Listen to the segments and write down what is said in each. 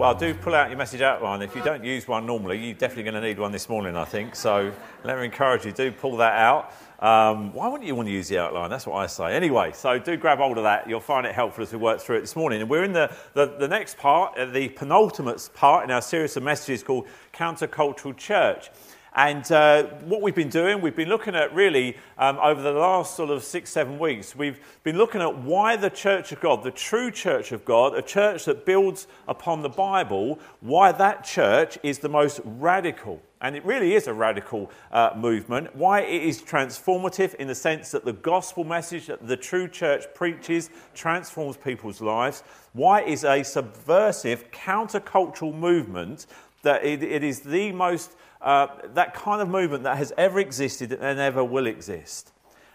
Well, do pull out your message outline. If you don't use one normally, you're definitely going to need one this morning, I think. So let me encourage you, do pull that out. Um, why wouldn't you want to use the outline? That's what I say. Anyway, so do grab hold of that. You'll find it helpful as we work through it this morning. And we're in the, the, the next part, uh, the penultimate part in our series of messages called Countercultural Church. And uh, what we've been doing, we've been looking at really um, over the last sort of six, seven weeks, we've been looking at why the Church of God, the true Church of God, a church that builds upon the Bible, why that church is the most radical. And it really is a radical uh, movement. Why it is transformative in the sense that the gospel message that the true church preaches transforms people's lives. Why it is a subversive, countercultural movement that it, it is the most uh, that kind of movement that has ever existed and ever will exist.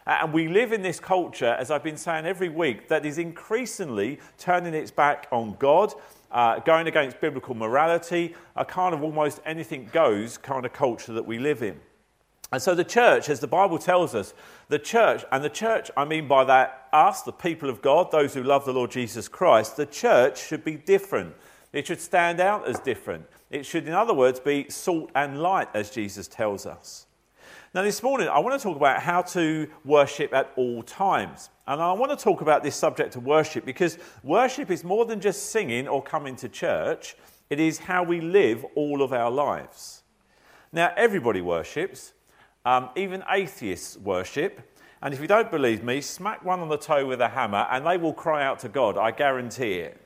And we live in this culture, as I've been saying every week, that is increasingly turning its back on God, uh, going against biblical morality, a kind of almost anything goes kind of culture that we live in. And so the church, as the Bible tells us, the church, and the church, I mean by that us, the people of God, those who love the Lord Jesus Christ, the church should be different. It should stand out as different. It should, in other words, be salt and light, as Jesus tells us. Now, this morning, I want to talk about how to worship at all times. And I want to talk about this subject of worship because worship is more than just singing or coming to church, it is how we live all of our lives. Now, everybody worships, um, even atheists worship. And if you don't believe me, smack one on the toe with a hammer and they will cry out to God, I guarantee it.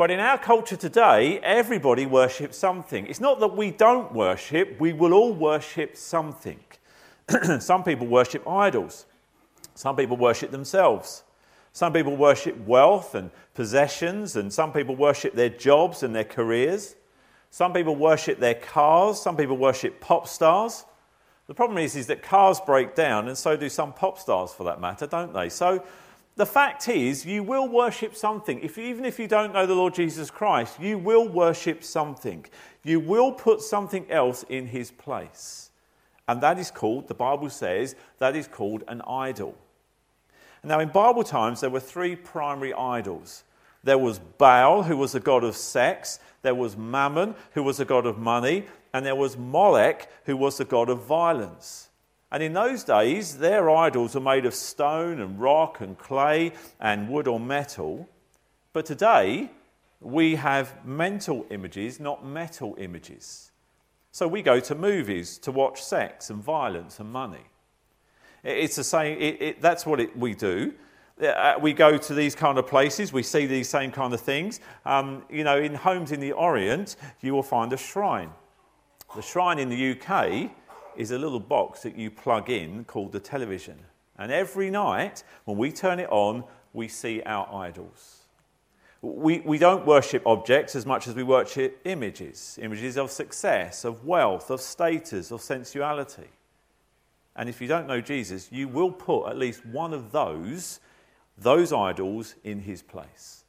But in our culture today, everybody worships something. It's not that we don't worship, we will all worship something. Some people worship idols, some people worship themselves. Some people worship wealth and possessions, and some people worship their jobs and their careers. Some people worship their cars, some people worship pop stars. The problem is, is that cars break down, and so do some pop stars for that matter, don't they? So the fact is, you will worship something. If, even if you don't know the Lord Jesus Christ, you will worship something. You will put something else in his place. And that is called, the Bible says, that is called an idol. Now, in Bible times, there were three primary idols. There was Baal, who was a god of sex. There was Mammon, who was a god of money. And there was Molech, who was a god of violence. And in those days, their idols were made of stone and rock and clay and wood or metal. But today, we have mental images, not metal images. So we go to movies to watch sex and violence and money. It's the same, it, it, that's what it, we do. Uh, we go to these kind of places, we see these same kind of things. Um, you know, in homes in the Orient, you will find a shrine. The shrine in the UK is a little box that you plug in called the television. And every night, when we turn it on, we see our idols. We, we don't worship objects as much as we worship images images of success, of wealth, of status, of sensuality. And if you don't know Jesus, you will put at least one of those, those idols in his place.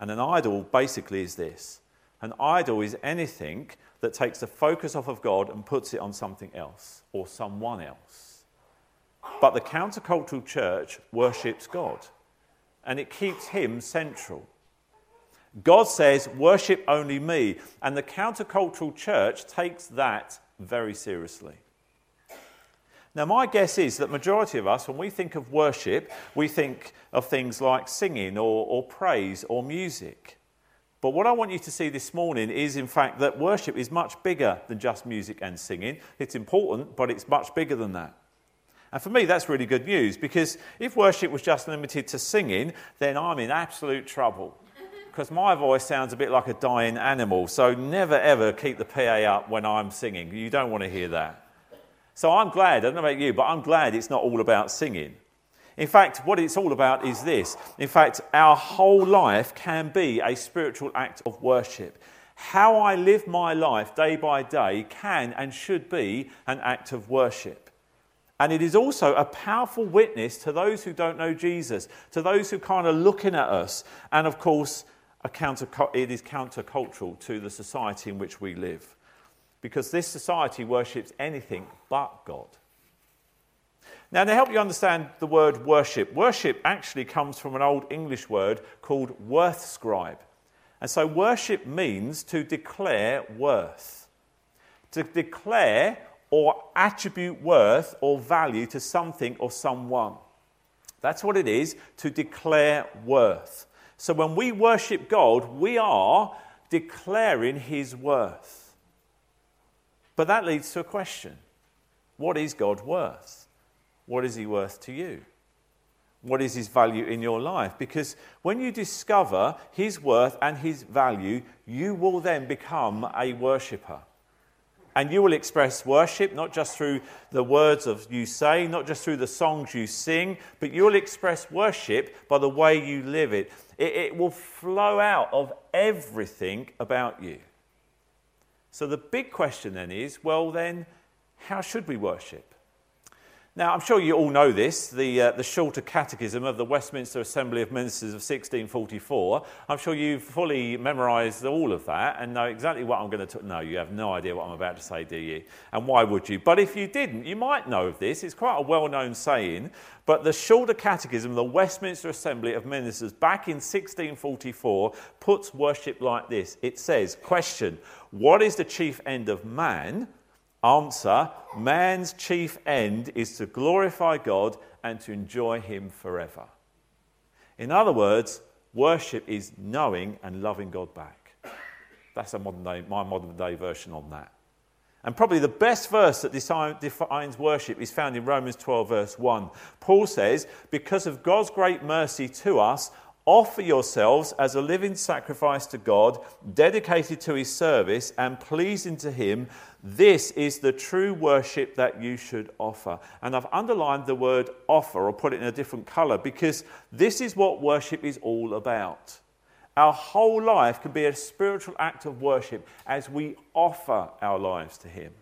And an idol basically is this an idol is anything that takes the focus off of God and puts it on something else or someone else. But the countercultural church worships God and it keeps Him central. God says, Worship only me. And the countercultural church takes that very seriously. Now, my guess is that majority of us, when we think of worship, we think of things like singing or, or praise or music. But what I want you to see this morning is, in fact, that worship is much bigger than just music and singing. It's important, but it's much bigger than that. And for me, that's really good news because if worship was just limited to singing, then I'm in absolute trouble. Because my voice sounds a bit like a dying animal. So never ever keep the PA up when I'm singing. You don't want to hear that. So I'm glad, I don't know about you, but I'm glad it's not all about singing. In fact, what it's all about is this. In fact, our whole life can be a spiritual act of worship. How I live my life day by day can and should be an act of worship. And it is also a powerful witness to those who don't know Jesus, to those who kind of looking at us. And of course, counter, it is countercultural to the society in which we live. Because this society worships anything but God. Now, to help you understand the word worship, worship actually comes from an old English word called worthscribe. And so worship means to declare worth, to declare or attribute worth or value to something or someone. That's what it is to declare worth. So when we worship God, we are declaring his worth. But that leads to a question What is God worth? What is he worth to you? What is his value in your life? Because when you discover his worth and his value, you will then become a worshipper. And you will express worship not just through the words of you say, not just through the songs you sing, but you'll express worship by the way you live it. It, it will flow out of everything about you. So the big question then is well, then, how should we worship? Now, I'm sure you all know this, the, uh, the Shorter Catechism of the Westminster Assembly of Ministers of 1644. I'm sure you've fully memorised all of that and know exactly what I'm going to... no, you have no idea what I'm about to say, do you? And why would you? But if you didn't, you might know of this. It's quite a well-known saying. But the Shorter Catechism of the Westminster Assembly of Ministers back in 1644 puts worship like this. It says, question, what is the chief end of man? Answer Man's chief end is to glorify God and to enjoy Him forever. In other words, worship is knowing and loving God back. That's a modern day, my modern day version on that. And probably the best verse that defines worship is found in Romans 12, verse 1. Paul says, Because of God's great mercy to us, Offer yourselves as a living sacrifice to God, dedicated to his service and pleasing to him. This is the true worship that you should offer. And I've underlined the word offer or put it in a different color because this is what worship is all about. Our whole life can be a spiritual act of worship as we offer our lives to him.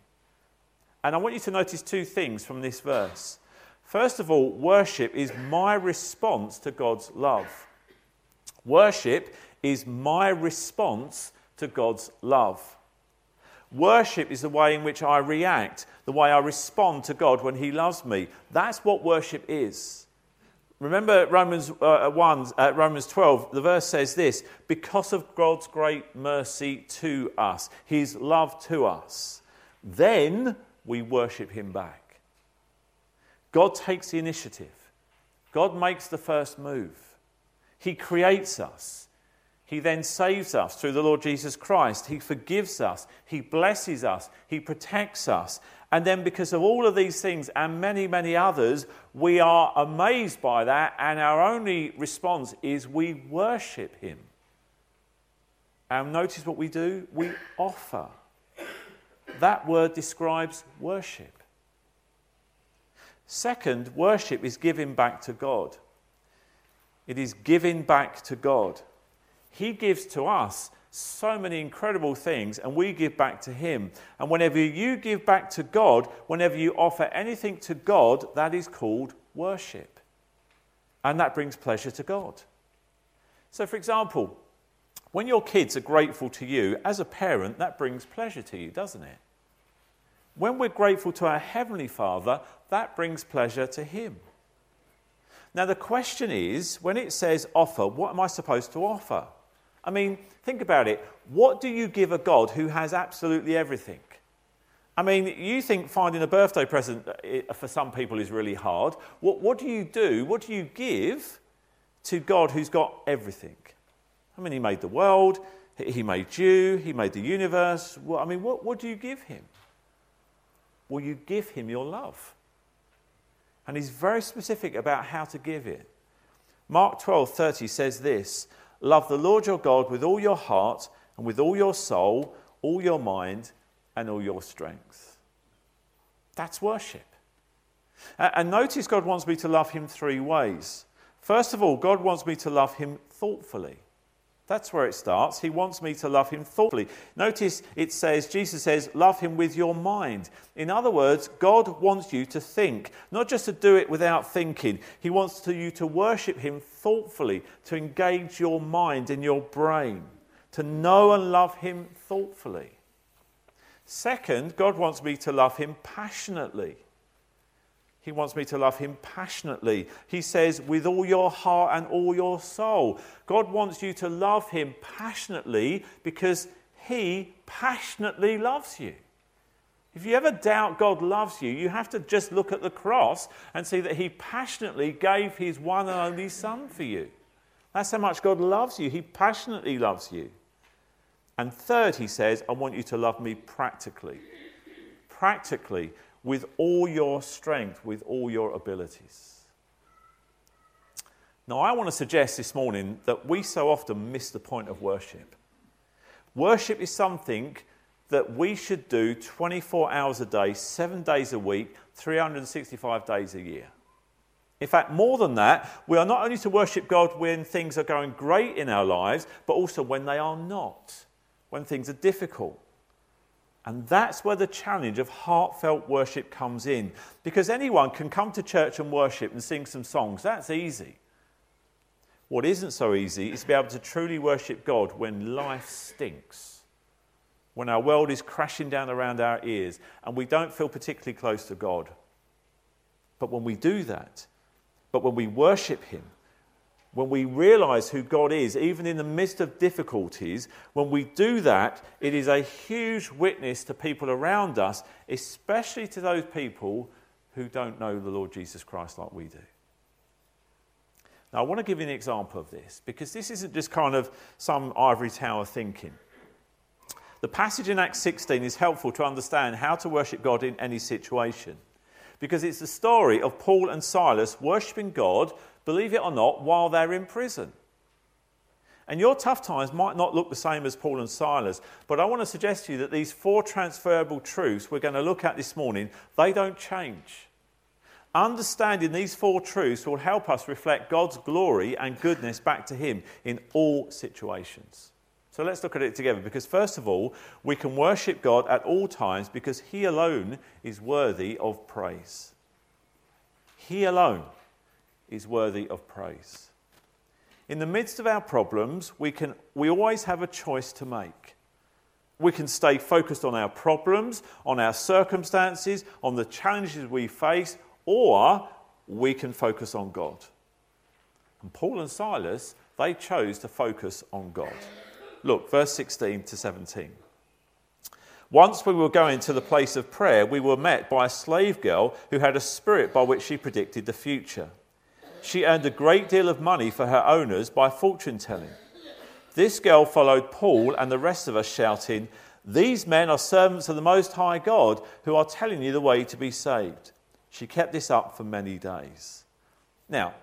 And I want you to notice two things from this verse. First of all, worship is my response to God's love. Worship is my response to God's love. Worship is the way in which I react, the way I respond to God when He loves me. That's what worship is. Remember Romans uh, 1, uh, Romans 12, the verse says this because of God's great mercy to us, His love to us, then we worship Him back. God takes the initiative, God makes the first move. He creates us. He then saves us through the Lord Jesus Christ. He forgives us. He blesses us. He protects us. And then, because of all of these things and many, many others, we are amazed by that. And our only response is we worship Him. And notice what we do we offer. That word describes worship. Second, worship is giving back to God. It is giving back to God. He gives to us so many incredible things, and we give back to Him. And whenever you give back to God, whenever you offer anything to God, that is called worship. And that brings pleasure to God. So, for example, when your kids are grateful to you, as a parent, that brings pleasure to you, doesn't it? When we're grateful to our Heavenly Father, that brings pleasure to Him. Now, the question is when it says offer, what am I supposed to offer? I mean, think about it. What do you give a God who has absolutely everything? I mean, you think finding a birthday present uh, for some people is really hard. What, what do you do? What do you give to God who's got everything? I mean, He made the world, He made you, He made the universe. Well, I mean, what, what do you give Him? Well, you give Him your love. And he's very specific about how to give it. Mark 12:30 says this, "Love the Lord your God with all your heart and with all your soul, all your mind, and all your strength." That's worship. And notice God wants me to love him three ways. First of all, God wants me to love him thoughtfully. That's where it starts. He wants me to love him thoughtfully. Notice it says, Jesus says, love him with your mind. In other words, God wants you to think, not just to do it without thinking. He wants to, you to worship him thoughtfully, to engage your mind and your brain, to know and love him thoughtfully. Second, God wants me to love him passionately. He wants me to love him passionately. He says, with all your heart and all your soul. God wants you to love him passionately because he passionately loves you. If you ever doubt God loves you, you have to just look at the cross and see that he passionately gave his one and only Son for you. That's how much God loves you. He passionately loves you. And third, he says, I want you to love me practically. Practically with all your strength, with all your abilities. Now, I want to suggest this morning that we so often miss the point of worship. Worship is something that we should do 24 hours a day, seven days a week, 365 days a year. In fact, more than that, we are not only to worship God when things are going great in our lives, but also when they are not, when things are difficult. And that's where the challenge of heartfelt worship comes in. Because anyone can come to church and worship and sing some songs. That's easy. What isn't so easy is to be able to truly worship God when life stinks, when our world is crashing down around our ears and we don't feel particularly close to God. But when we do that, but when we worship Him, when we realize who God is, even in the midst of difficulties, when we do that, it is a huge witness to people around us, especially to those people who don't know the Lord Jesus Christ like we do. Now, I want to give you an example of this because this isn't just kind of some ivory tower thinking. The passage in Acts 16 is helpful to understand how to worship God in any situation because it's the story of Paul and Silas worshipping God believe it or not, while they're in prison. And your tough times might not look the same as Paul and Silas, but I want to suggest to you that these four transferable truths we're going to look at this morning, they don't change. Understanding these four truths will help us reflect God's glory and goodness back to Him in all situations. So let's look at it together because, first of all, we can worship God at all times because He alone is worthy of praise. He alone is worthy of praise. In the midst of our problems, we, can, we always have a choice to make. We can stay focused on our problems, on our circumstances, on the challenges we face, or we can focus on God. And Paul and Silas, they chose to focus on God. Look, verse 16 to 17. Once we were going to the place of prayer, we were met by a slave girl who had a spirit by which she predicted the future. She earned a great deal of money for her owners by fortune telling. This girl followed Paul and the rest of us, shouting, These men are servants of the Most High God who are telling you the way to be saved. She kept this up for many days. Now,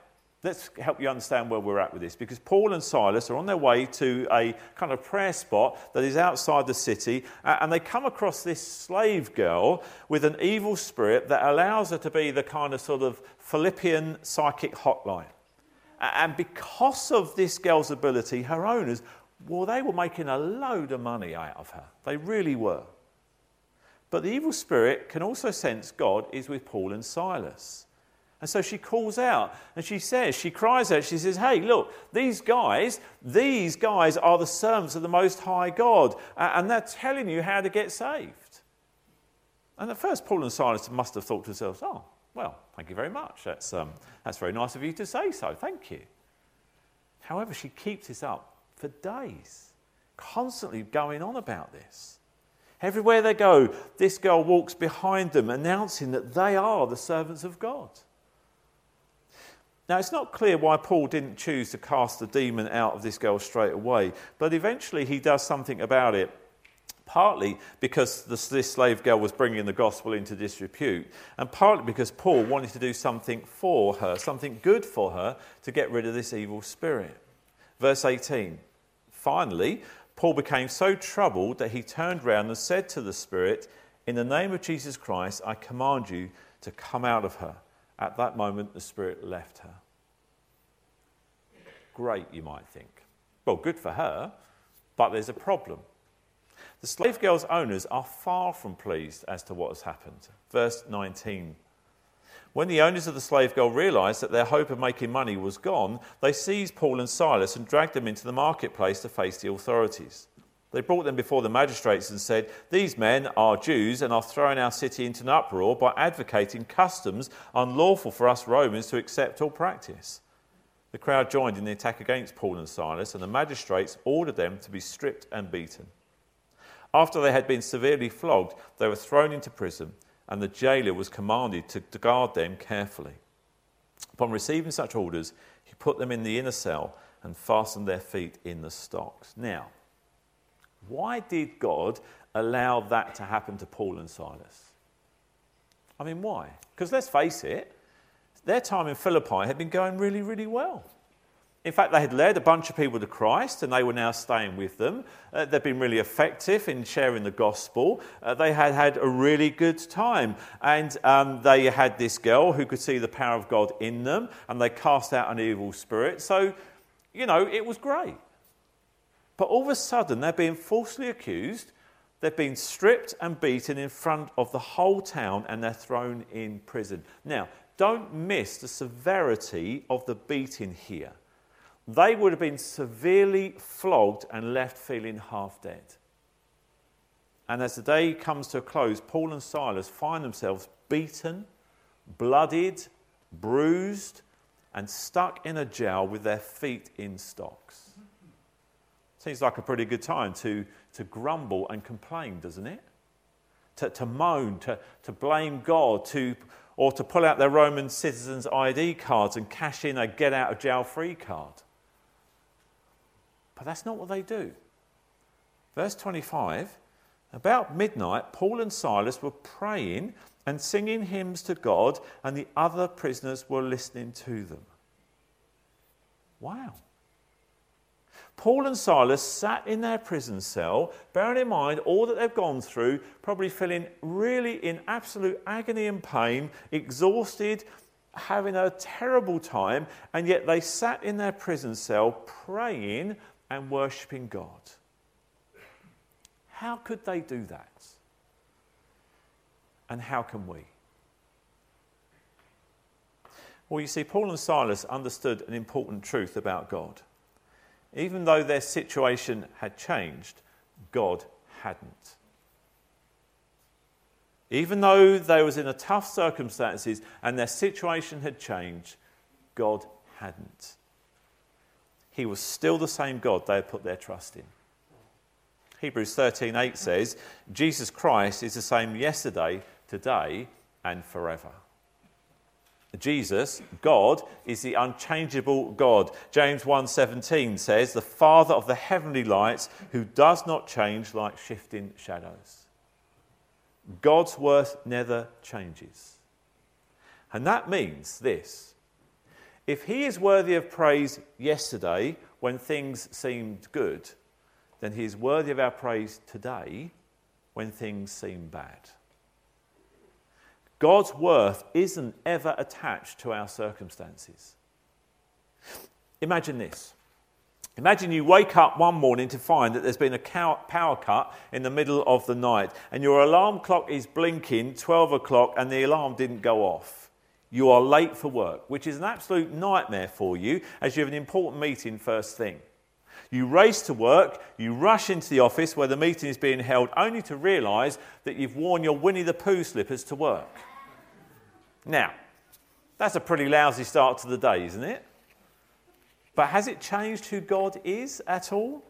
let's help you understand where we're at with this because Paul and Silas are on their way to a kind of prayer spot that is outside the city and they come across this slave girl with an evil spirit that allows her to be the kind of sort of Philippian psychic hotline. And because of this girl's ability, her owners, well, they were making a load of money out of her. They really were. But the evil spirit can also sense God is with Paul and Silas. And so she calls out and she says, she cries out, she says, Hey, look, these guys, these guys are the servants of the Most High God, and they're telling you how to get saved. And at first, Paul and Silas must have thought to themselves, Oh, well, thank you very much. That's, um, that's very nice of you to say so. Thank you. However, she keeps this up for days, constantly going on about this. Everywhere they go, this girl walks behind them, announcing that they are the servants of God. Now, it's not clear why Paul didn't choose to cast the demon out of this girl straight away, but eventually he does something about it. Partly because this, slave girl was bringing the gospel into disrepute, and partly because Paul wanted to do something for her, something good for her, to get rid of this evil spirit. Verse 18 Finally, Paul became so troubled that he turned round and said to the spirit, In the name of Jesus Christ, I command you to come out of her. At that moment, the Spirit left her. Great, you might think. Well, good for her, but there's a problem. The slave girl's owners are far from pleased as to what has happened. Verse 19. When the owners of the slave girl realized that their hope of making money was gone, they seized Paul and Silas and dragged them into the marketplace to face the authorities. They brought them before the magistrates and said, These men are Jews and are throwing our city into an uproar by advocating customs unlawful for us Romans to accept or practice. The crowd joined in the attack against Paul and Silas, and the magistrates ordered them to be stripped and beaten. After they had been severely flogged, they were thrown into prison, and the jailer was commanded to, guard them carefully. Upon receiving such orders, he put them in the inner cell and fastened their feet in the stocks. Now, why did God allow that to happen to Paul and Silas? I mean, why? Because let's face it, their time in Philippi had been going really, really well. In fact, they had led a bunch of people to Christ and they were now staying with them. Uh, they'd been really effective in sharing the gospel. Uh, they had had a really good time. And um, they had this girl who could see the power of God in them and they cast out an evil spirit. So, you know, it was great. But all of a sudden, they're being falsely accused. They've been stripped and beaten in front of the whole town and they're thrown in prison. Now, don't miss the severity of the beating here. They would have been severely flogged and left feeling half dead. And as the day comes to a close, Paul and Silas find themselves beaten, bloodied, bruised, and stuck in a jail with their feet in stocks. Seems like a pretty good time to, to grumble and complain, doesn't it? To, to moan, to, to blame God, to, or to pull out their Roman citizens' ID cards and cash in a get out of jail free card. But that's not what they do. Verse 25 About midnight, Paul and Silas were praying and singing hymns to God, and the other prisoners were listening to them. Wow. Paul and Silas sat in their prison cell, bearing in mind all that they've gone through, probably feeling really in absolute agony and pain, exhausted, having a terrible time, and yet they sat in their prison cell praying and worshipping God. How could they do that? And how can we? Well, you see, Paul and Silas understood an important truth about God. Even though their situation had changed, God hadn't. Even though they was in a tough circumstances and their situation had changed, God hadn't. He was still the same God they had put their trust in. Hebrews 13:8 says, Jesus Christ is the same yesterday, today, and forever. Jesus, God, is the unchangeable God. James 1:17 says, "The Father of the heavenly lights, who does not change like shifting shadows." God's worth never changes. And that means this. If he is worthy of praise yesterday when things seemed good, then he is worthy of our praise today when things seem bad. God's worth isn't ever attached to our circumstances. Imagine this. Imagine you wake up one morning to find that there's been a power cut in the middle of the night, and your alarm clock is blinking 12 o'clock, and the alarm didn't go off. You are late for work, which is an absolute nightmare for you as you have an important meeting first thing. You race to work, you rush into the office where the meeting is being held, only to realise that you've worn your Winnie the Pooh slippers to work. Now, that's a pretty lousy start to the day, isn't it? But has it changed who God is at all?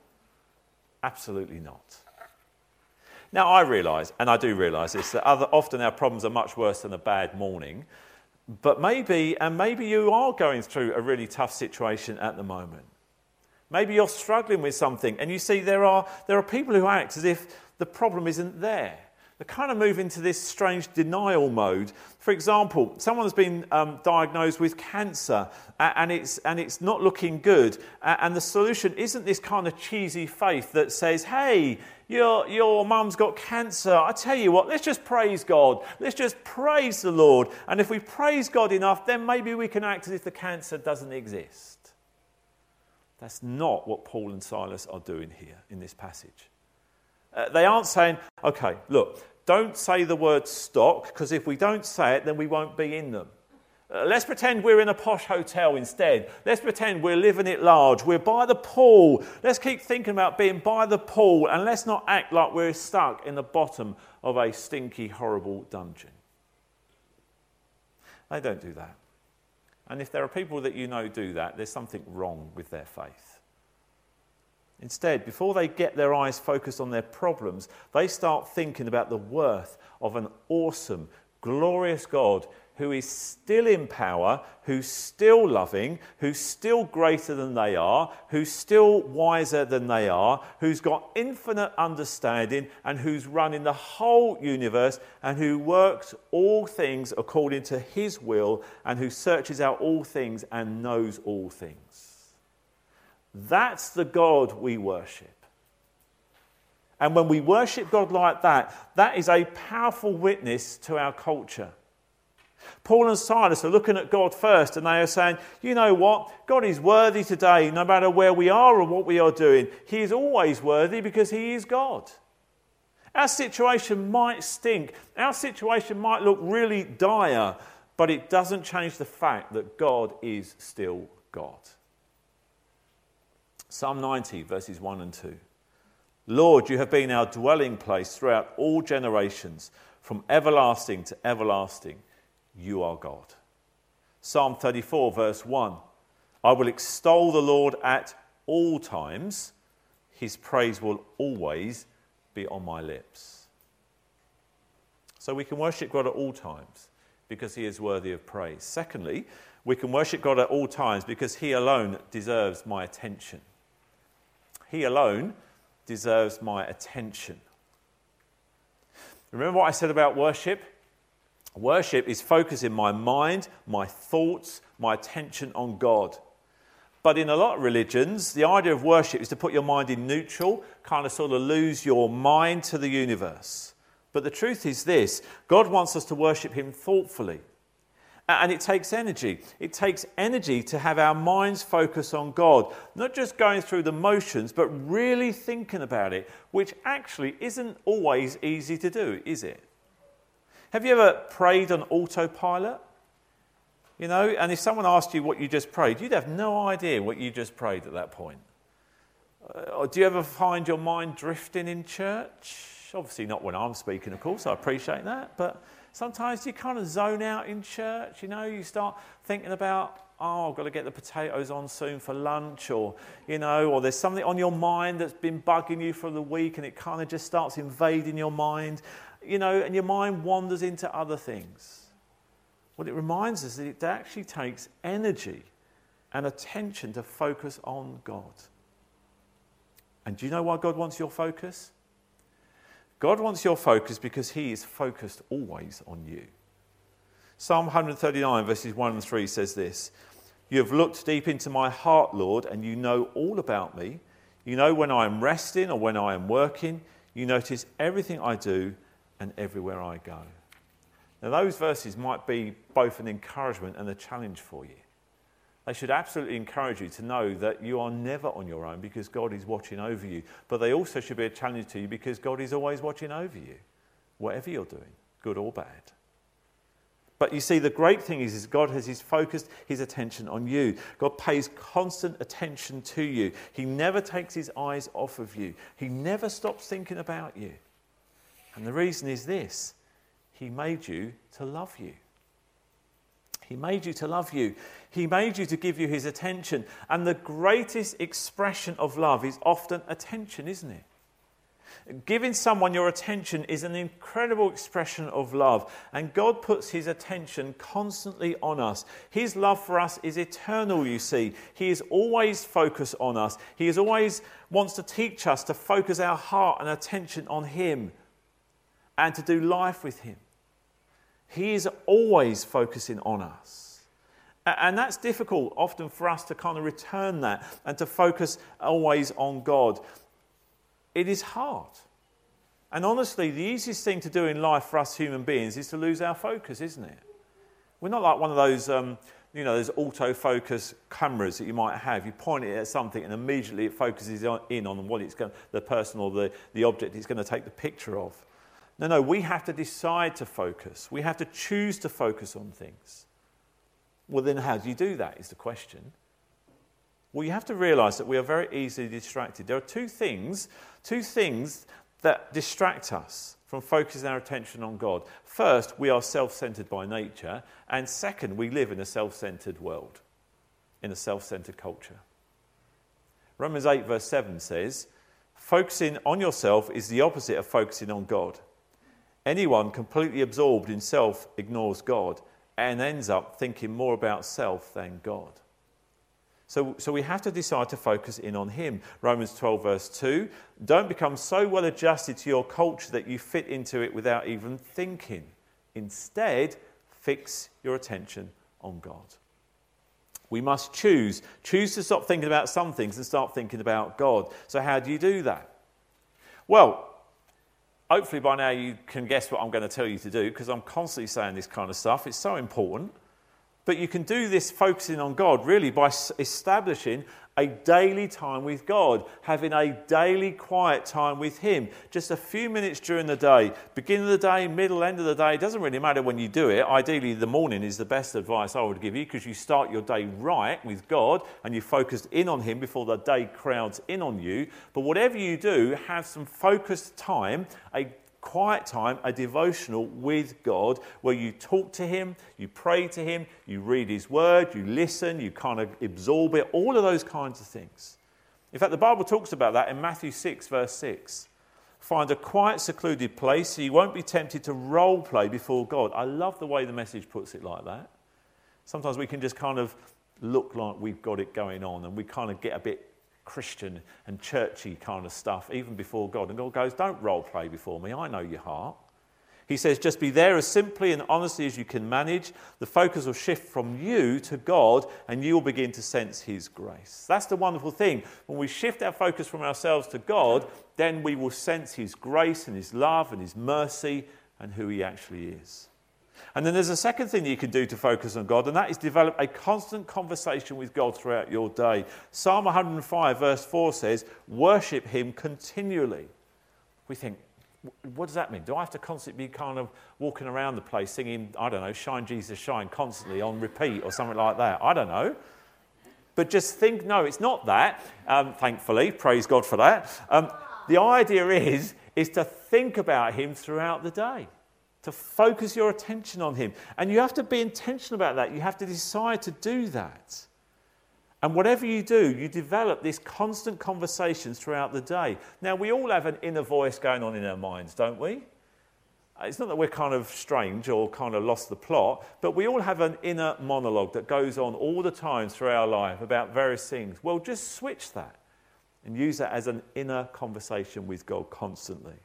Absolutely not. Now, I realise, and I do realise this, that other, often our problems are much worse than a bad morning. But maybe, and maybe you are going through a really tough situation at the moment. Maybe you're struggling with something, and you see there are, there are people who act as if the problem isn't there. They kind of move into this strange denial mode. For example, someone's been um, diagnosed with cancer and it's, and it's not looking good. And the solution isn't this kind of cheesy faith that says, hey, your, your mum's got cancer. I tell you what, let's just praise God. Let's just praise the Lord. And if we praise God enough, then maybe we can act as if the cancer doesn't exist. That's not what Paul and Silas are doing here in this passage. Uh, they aren't saying, okay, look, don't say the word stock, because if we don't say it, then we won't be in them. Uh, let's pretend we're in a posh hotel instead. Let's pretend we're living it large. We're by the pool. Let's keep thinking about being by the pool and let's not act like we're stuck in the bottom of a stinky, horrible dungeon. They don't do that. And if there are people that you know do that, there's something wrong with their faith. Instead, before they get their eyes focused on their problems, they start thinking about the worth of an awesome, glorious God who is still in power, who's still loving, who's still greater than they are, who's still wiser than they are, who's got infinite understanding, and who's running the whole universe, and who works all things according to his will, and who searches out all things and knows all things. That's the God we worship. And when we worship God like that, that is a powerful witness to our culture. Paul and Silas are looking at God first and they are saying, you know what? God is worthy today, no matter where we are or what we are doing. He is always worthy because He is God. Our situation might stink, our situation might look really dire, but it doesn't change the fact that God is still God. Psalm 90, verses 1 and 2. Lord, you have been our dwelling place throughout all generations, from everlasting to everlasting you are God. Psalm 34, verse 1 I will extol the Lord at all times, his praise will always be on my lips. So we can worship God at all times because he is worthy of praise. Secondly, we can worship God at all times because he alone deserves my attention. He alone deserves my attention. Remember what I said about worship? Worship is focusing my mind, my thoughts, my attention on God. But in a lot of religions, the idea of worship is to put your mind in neutral, kind of sort of lose your mind to the universe. But the truth is this God wants us to worship Him thoughtfully. And it takes energy. It takes energy to have our minds focus on God, not just going through the motions, but really thinking about it, which actually isn't always easy to do, is it? Have you ever prayed on autopilot? You know, and if someone asked you what you just prayed, you'd have no idea what you just prayed at that point. Uh, or do you ever find your mind drifting in church? Obviously, not when I'm speaking, of course, I appreciate that. But sometimes you kind of zone out in church, you know, you start thinking about, oh, I've got to get the potatoes on soon for lunch, or, you know, or there's something on your mind that's been bugging you for the week and it kind of just starts invading your mind you know, and your mind wanders into other things. Well, it reminds us that it actually takes energy and attention to focus on God. And do you know why God wants your focus? God wants your focus because He is focused always on you. Psalm 139, verses 1 and 3 says this You have looked deep into my heart, Lord, and you know all about me. You know when I am resting or when I am working. You notice everything I do and everywhere I go. Now, those verses might be both an encouragement and a challenge for you. They should absolutely encourage you to know that you are never on your own because God is watching over you. But they also should be a challenge to you because God is always watching over you, whatever you're doing, good or bad. But you see, the great thing is, is God has his focused his attention on you. God pays constant attention to you. He never takes his eyes off of you. He never stops thinking about you. And the reason is this He made you to love you. He made you to love you. He made you to give you His attention. And the greatest expression of love is often attention, isn't it? Giving someone your attention is an incredible expression of love, and God puts His attention constantly on us. His love for us is eternal, you see. He is always focused on us. He is always wants to teach us to focus our heart and attention on Him and to do life with Him. He is always focusing on us. And that's difficult often for us to kind of return that and to focus always on God. It is hard. And honestly, the easiest thing to do in life for us human beings is to lose our focus, isn't it? We're not like one of those, um, you know, those autofocus cameras that you might have. You point it at something and immediately it focuses in on what it's going, the person or the, the object it's going to take the picture of. No, no, we have to decide to focus. We have to choose to focus on things. Well, then, how do you do that? Is the question. Well, you have to realize that we are very easily distracted. There are two things, two things that distract us from focusing our attention on God. First, we are self centered by nature, and second, we live in a self centered world, in a self centered culture. Romans 8, verse 7 says, Focusing on yourself is the opposite of focusing on God. Anyone completely absorbed in self ignores God and ends up thinking more about self than God. So, so we have to decide to focus in on Him. Romans 12, verse 2 Don't become so well adjusted to your culture that you fit into it without even thinking. Instead, fix your attention on God. We must choose. Choose to stop thinking about some things and start thinking about God. So, how do you do that? Well, hopefully by now you can guess what I'm going to tell you to do because I'm constantly saying this kind of stuff. It's so important. But you can do this focusing on God really by establishing a daily time with God, having a daily quiet time with Him. Just a few minutes during the day, beginning of the day, middle, end of the day, it doesn't really matter when you do it. Ideally, the morning is the best advice I would give you because you start your day right with God and you focused in on Him before the day crowds in on you. But whatever you do, have some focused time, a quiet time, a devotional with God where you talk to Him, you pray to Him, you read His Word, you listen, you kind of absorb it, all of those kinds of things. In fact, the Bible talks about that in Matthew 6, verse 6. Find a quiet, secluded place so you won't be tempted to role play before God. I love the way the message puts it like that. Sometimes we can just kind of look like we've got it going on and we kind of get a bit Christian and churchy kind of stuff, even before God. And God goes, Don't role play before me. I know your heart. He says, just be there as simply and honestly as you can manage. The focus will shift from you to God, and you will begin to sense His grace. That's the wonderful thing. When we shift our focus from ourselves to God, then we will sense His grace and His love and His mercy and who He actually is. And then there's a second thing that you can do to focus on God, and that is develop a constant conversation with God throughout your day. Psalm 105, verse 4 says, Worship Him continually. We think, what does that mean? Do I have to constantly be kind of walking around the place singing, I don't know, Shine Jesus Shine constantly on repeat or something like that? I don't know. But just think, no, it's not that, um, thankfully. Praise God for that. Um, the idea is, is to think about Him throughout the day to focus your attention on Him. And you have to be intentional about that. You have to decide to do that. And whatever you do, you develop these constant conversations throughout the day. Now, we all have an inner voice going on in our minds, don't we? Uh, it's not that we're kind of strange or kind of lost the plot, but we all have an inner monologue that goes on all the time through our life about various things. Well, just switch that and use that as an inner conversation with God constantly.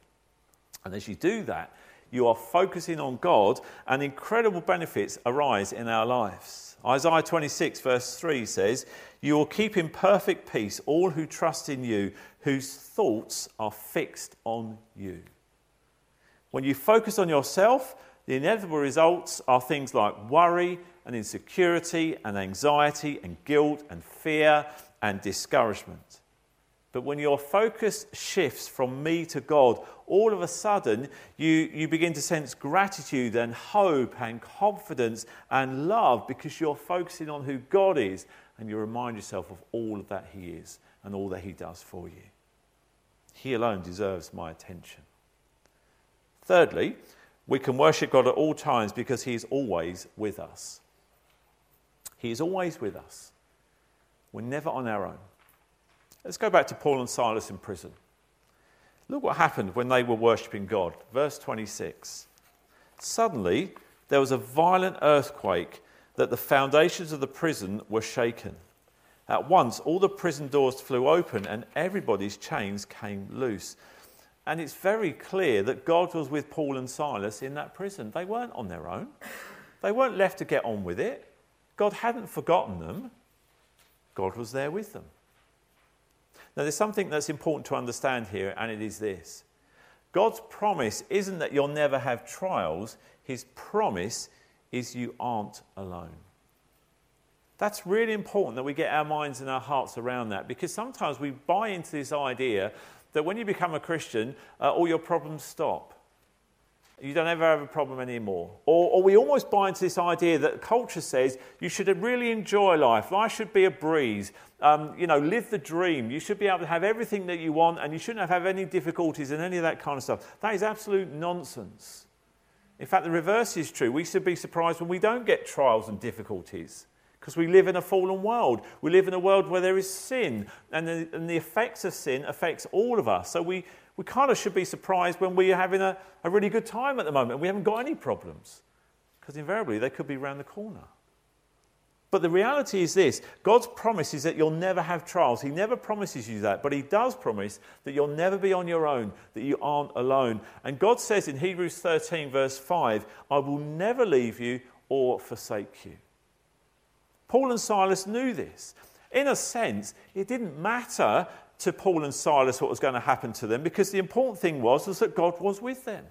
And as you do that, you are focusing on God, and incredible benefits arise in our lives. Isaiah 26, verse 3 says, You will keep in perfect peace all who trust in you, whose thoughts are fixed on you. When you focus on yourself, the inevitable results are things like worry and insecurity and anxiety and guilt and fear and discouragement. But when your focus shifts from me to God, all of a sudden you, you begin to sense gratitude and hope and confidence and love because you're focusing on who God is and you remind yourself of all that He is and all that He does for you. He alone deserves my attention. Thirdly, we can worship God at all times because He is always with us. He is always with us. We're never on our own. Let's go back to Paul and Silas in prison. Look what happened when they were worshipping God. Verse 26. Suddenly, there was a violent earthquake that the foundations of the prison were shaken. At once, all the prison doors flew open and everybody's chains came loose. And it's very clear that God was with Paul and Silas in that prison. They weren't on their own, they weren't left to get on with it. God hadn't forgotten them, God was there with them. Now, there's something that's important to understand here, and it is this God's promise isn't that you'll never have trials, His promise is you aren't alone. That's really important that we get our minds and our hearts around that because sometimes we buy into this idea that when you become a Christian, uh, all your problems stop. You don't ever have a problem anymore. Or, or, we almost buy into this idea that culture says you should really enjoy life. Life should be a breeze. Um, you know, live the dream. You should be able to have everything that you want and you shouldn't have any difficulties and any of that kind of stuff. That is absolute nonsense. In fact, the reverse is true. We should be surprised when we don't get trials and difficulties because we live in a fallen world. We live in a world where there is sin, and the, and the effects of sin affects all of us. So we, we kind of should be surprised when we're having a, a really good time at the moment and we haven't got any problems, because invariably they could be around the corner. But the reality is this God's promise is that you'll never have trials. He never promises you that, but He does promise that you'll never be on your own, that you aren't alone. And God says in Hebrews 13, verse 5, I will never leave you or forsake you. Paul and Silas knew this. In a sense, it didn't matter to Paul and Silas what was going to happen to them because the important thing was, was that God was with them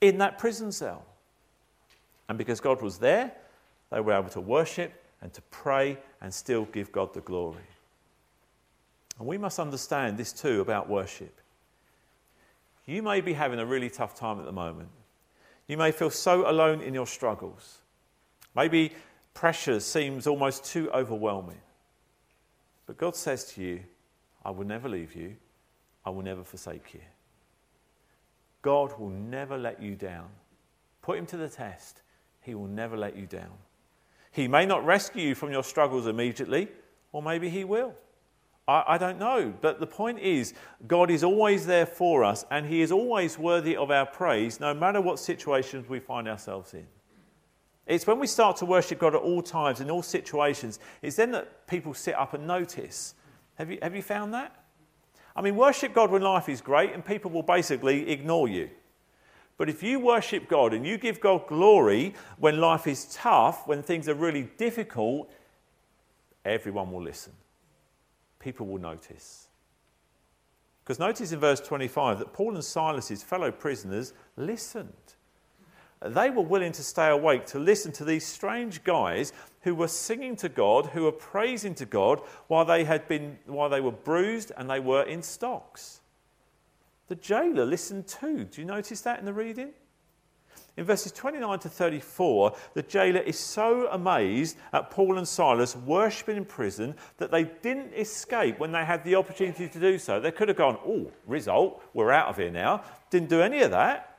in that prison cell. And because God was there, they were able to worship and to pray and still give God the glory. And we must understand this too about worship. You may be having a really tough time at the moment. You may feel so alone in your struggles. Maybe pressure seems almost too overwhelming. But God says to you, I will never leave you, I will never forsake you. God will never let you down. Put him to the test, he will never let you down. He may not rescue you from your struggles immediately, or maybe he will. I, I, don't know. But the point is, God is always there for us, and he is always worthy of our praise, no matter what situations we find ourselves in. It's when we start to worship God at all times, in all situations, it's then that people sit up and notice. Have you, have you found that? I mean, worship God when life is great and people will basically ignore you. But if you worship God and you give God glory when life is tough, when things are really difficult, everyone will listen. People will notice. Because notice in verse 25 that Paul and Silas, fellow prisoners, listened they were willing to stay awake to listen to these strange guys who were singing to God, who were praising to God while they had been while they were bruised and they were in stocks. The jailer listened too. Do you notice that in the reading? In verses 29 to 34, the jailer is so amazed at Paul and Silas worshipping in prison that they didn't escape when they had the opportunity to do so. They could have gone, oh, result, we're out of here now. Didn't do any of that.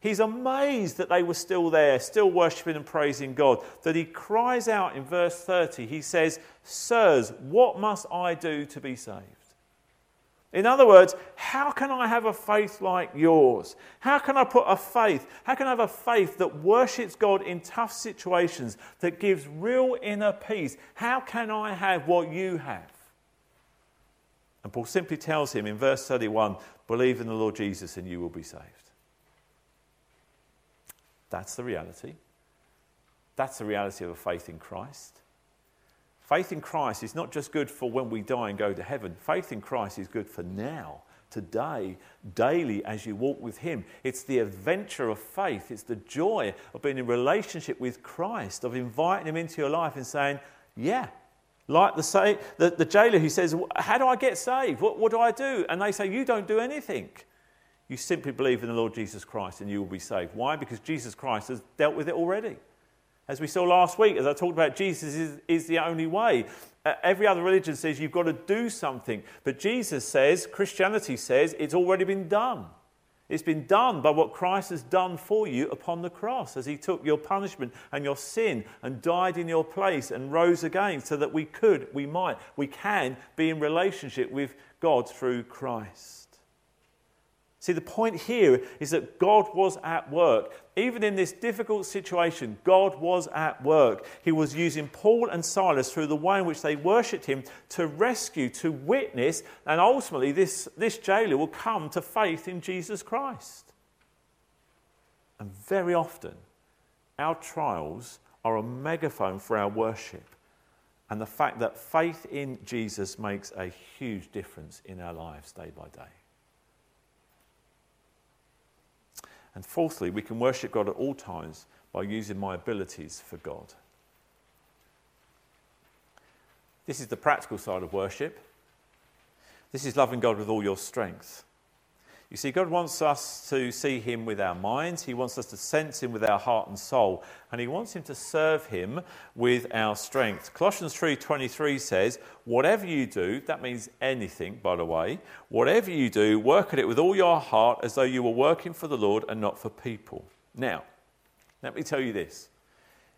He's amazed that they were still there, still worshipping and praising God. That he cries out in verse 30, he says, Sirs, what must I do to be saved? In other words, how can I have a faith like yours? How can I put a faith? How can I have a faith that worships God in tough situations, that gives real inner peace? How can I have what you have? And Paul simply tells him in verse 31 believe in the Lord Jesus and you will be saved. That's the reality. That's the reality of a faith in Christ. Faith in Christ is not just good for when we die and go to heaven. Faith in Christ is good for now, today, daily as you walk with Him. It's the adventure of faith. It's the joy of being in relationship with Christ, of inviting Him into your life and saying, Yeah. Like the, say, the, the jailer who says, How do I get saved? What, what do I do? And they say, You don't do anything. You simply believe in the Lord Jesus Christ and you will be saved. Why? Because Jesus Christ has dealt with it already. As we saw last week, as I talked about, Jesus is, is the only way. Uh, every other religion says you've got to do something. But Jesus says, Christianity says, it's already been done. It's been done by what Christ has done for you upon the cross as he took your punishment and your sin and died in your place and rose again so that we could, we might, we can be in relationship with God through Christ. See, the point here is that God was at work. Even in this difficult situation, God was at work. He was using Paul and Silas through the way in which they worshipped him to rescue, to witness, and ultimately this, this jailer will come to faith in Jesus Christ. And very often, our trials are a megaphone for our worship. And the fact that faith in Jesus makes a huge difference in our lives day by day. And fourthly, we can worship God at all times by using my abilities for God. This is the practical side of worship. This is loving God with all your strength. You see, God wants us to see Him with our minds. He wants us to sense Him with our heart and soul, and He wants Him to serve Him with our strength. Colossians 3:23 says, "Whatever you do, that means anything, by the way. Whatever you do, work at it with all your heart, as though you were working for the Lord and not for people." Now, let me tell you this: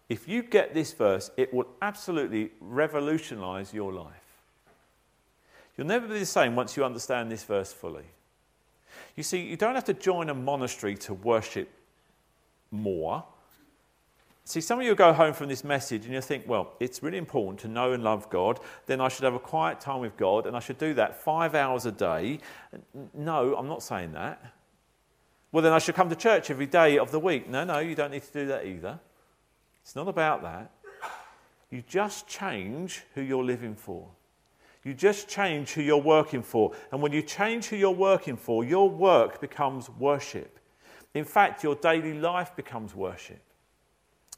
if you get this verse, it will absolutely revolutionize your life. You'll never be the same once you understand this verse fully. You see, you don't have to join a monastery to worship more. See, some of you go home from this message and you think, well, it's really important to know and love God. Then I should have a quiet time with God and I should do that five hours a day. No, I'm not saying that. Well, then I should come to church every day of the week. No, no, you don't need to do that either. It's not about that. You just change who you're living for. You just change who you're working for. And when you change who you're working for, your work becomes worship. In fact, your daily life becomes worship.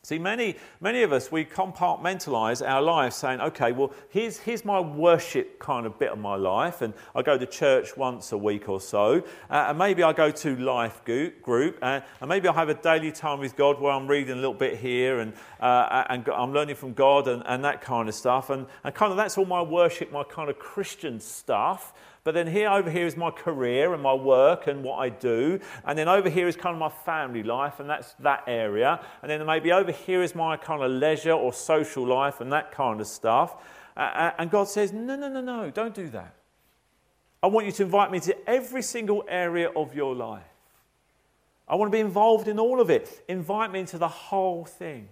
See, many, many of us, we compartmentalize our lives saying, okay, well, here's, here's my worship kind of bit of my life, and I go to church once a week or so, uh, and maybe I go to life group, uh, and maybe I have a daily time with God where I'm reading a little bit here, and, uh, and I'm learning from God, and, and that kind of stuff, and, and kind of that's all my worship, my kind of Christian stuff. But then here over here is my career and my work and what I do. And then over here is kind of my family life, and that's that area. And then maybe over here is my kind of leisure or social life and that kind of stuff. Uh, and God says, No, no, no, no, don't do that. I want you to invite me to every single area of your life. I want to be involved in all of it. Invite me into the whole thing.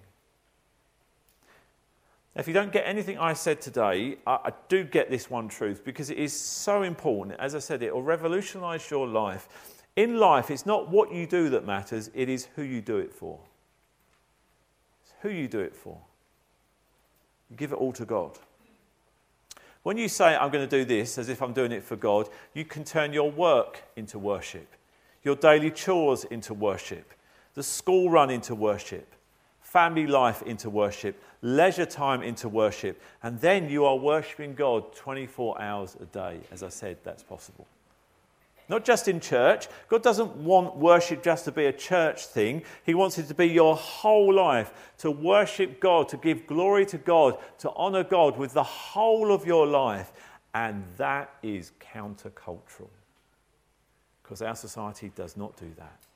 If you don't get anything I said today, I, I, do get this one truth because it is so important. As I said, it will revolutionize your life. In life, it's not what you do that matters, it is who you do it for. It's who you do it for. You give it all to God. When you say, I'm going to do this as if I'm doing it for God, you can turn your work into worship, your daily chores into worship, the school run into worship family life into worship, leisure time into worship, and then you are worshiping God 24 hours a day. As I said, that's possible. Not just in church. God doesn't want worship just to be a church thing. He wants it to be your whole life to worship God, to give glory to God, to honor God with the whole of your life. And that is countercultural because our society does not do that.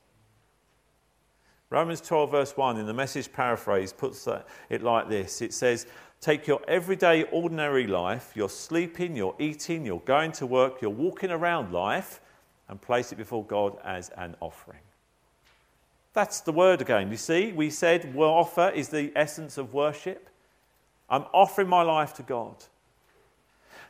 Romans 12, verse 1, in the message paraphrase, puts it like this it says, Take your everyday, ordinary life, you're sleeping, you're eating, you're going to work, you're walking around life, and place it before God as an offering. That's the word again. You see, we said well, offer is the essence of worship. I'm offering my life to God.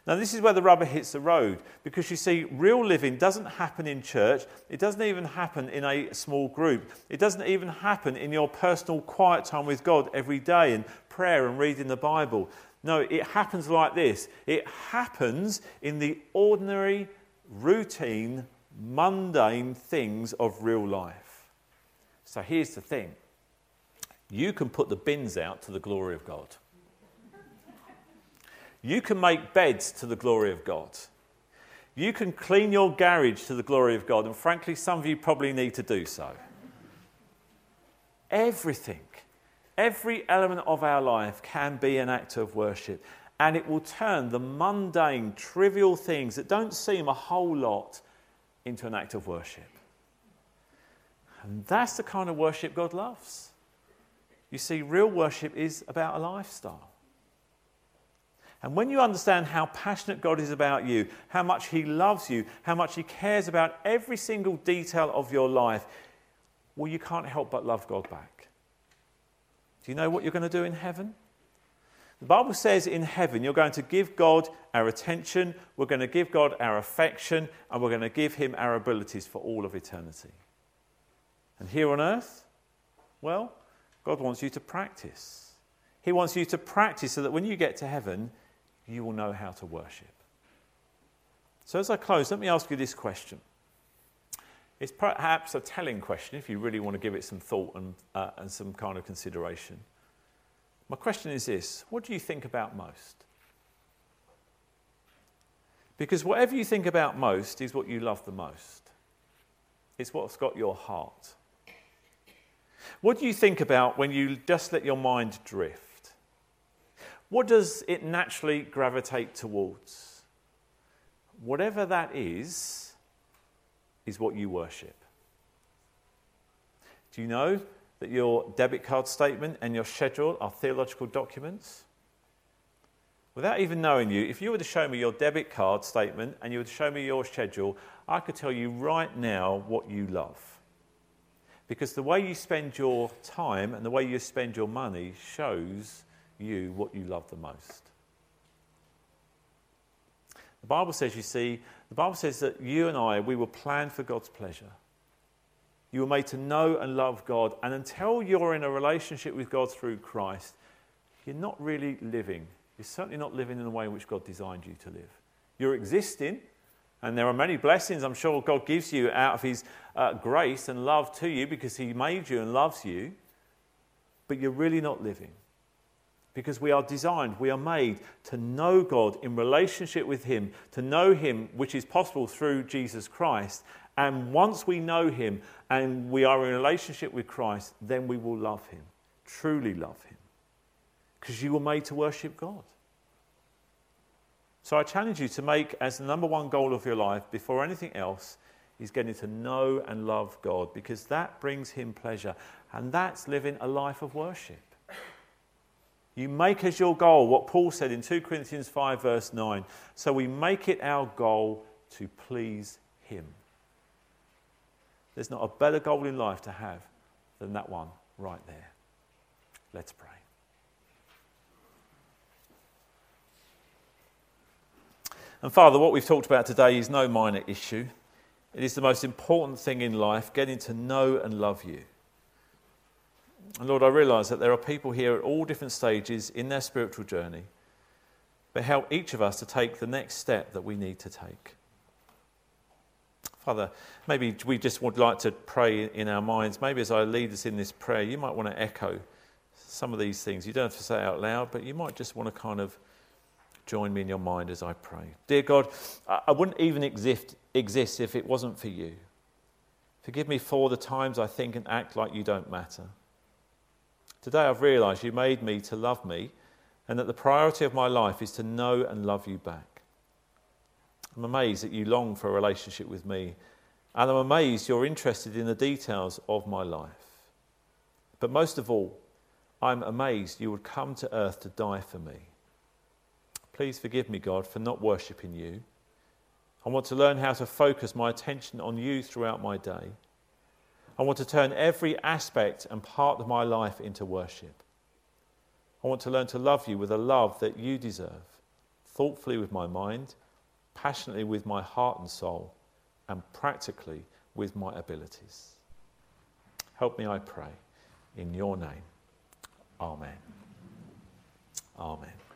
Now, this is where the rubber hits the road because you see, real living doesn't happen in church. It doesn't even happen in a small group. It doesn't even happen in your personal quiet time with God every day and prayer and reading the Bible. No, it happens like this it happens in the ordinary, routine, mundane things of real life. So here's the thing you can put the bins out to the glory of God. You can make beds to the glory of God. You can clean your garage to the glory of God, and frankly, some of you probably need to do so. Everything, every element of our life can be an act of worship, and it will turn the mundane, trivial things that don't seem a whole lot into an act of worship. And that's the kind of worship God loves. You see, real worship is about a lifestyle. And when you understand how passionate God is about you, how much He loves you, how much He cares about every single detail of your life, well, you can't help but love God back. Do you know what you're going to do in heaven? The Bible says in heaven, you're going to give God our attention, we're going to give God our affection, and we're going to give Him our abilities for all of eternity. And here on earth, well, God wants you to practice. He wants you to practice so that when you get to heaven, you will know how to worship. So, as I close, let me ask you this question. It's perhaps a telling question if you really want to give it some thought and, uh, and some kind of consideration. My question is this What do you think about most? Because whatever you think about most is what you love the most. It's what's got your heart. What do you think about when you just let your mind drift? What does it naturally gravitate towards? Whatever that is, is what you worship. Do you know that your debit card statement and your schedule are theological documents? Without even knowing you, if you were to show me your debit card statement and you were to show me your schedule, I could tell you right now what you love. Because the way you spend your time and the way you spend your money shows you what you love the most. The Bible says, you see, the Bible says that you and I, we were planned for God's pleasure. You were made to know and love God. And until you're in a relationship with God through Christ, you're not really living. You're certainly not living in the way in which God designed you to live. You're existing, and there are many blessings I'm sure God gives you out of His uh, grace and love to you because He made you and loves you, but you're really not living. Because we are designed, we are made to know God in relationship with Him, to know Him, which is possible through Jesus Christ. And once we know Him and we are in relationship with Christ, then we will love Him, truly love Him. Because you were made to worship God. So I challenge you to make as the number one goal of your life, before anything else, is getting to know and love God because that brings Him pleasure. And that's living a life of worship. You make as your goal what Paul said in 2 Corinthians 5, verse 9. So we make it our goal to please Him. There's not a better goal in life to have than that one right there. Let's pray. And Father, what we've talked about today is no minor issue. It is the most important thing in life, getting to know and love you. And Lord, I realise that there are people here at all different stages in their spiritual journey, but help each of us to take the next step that we need to take. Father, maybe we just would like to pray in our minds. Maybe as I lead us in this prayer, you might want to echo some of these things. You don't have to say out loud, but you might just want to kind of join me in your mind as I pray. Dear God, I wouldn't even exist, exist if it wasn't for you. Forgive me for the times I think and act like you don't matter. Today I've realised you made me to love me and that the priority of my life is to know and love you back. I'm amazed that you long for a relationship with me, and I'm amazed you're interested in the details of my life. But most of all, I'm amazed you would come to earth to die for me. Please forgive me, God, for not worshipping you. I want to learn how to focus my attention on you throughout my day. I want to turn every aspect and part of my life into worship. I want to learn to love you with a love that you deserve, thoughtfully with my mind, passionately with my heart and soul, and practically with my abilities. Help me, I pray, in your name. Amen. Amen.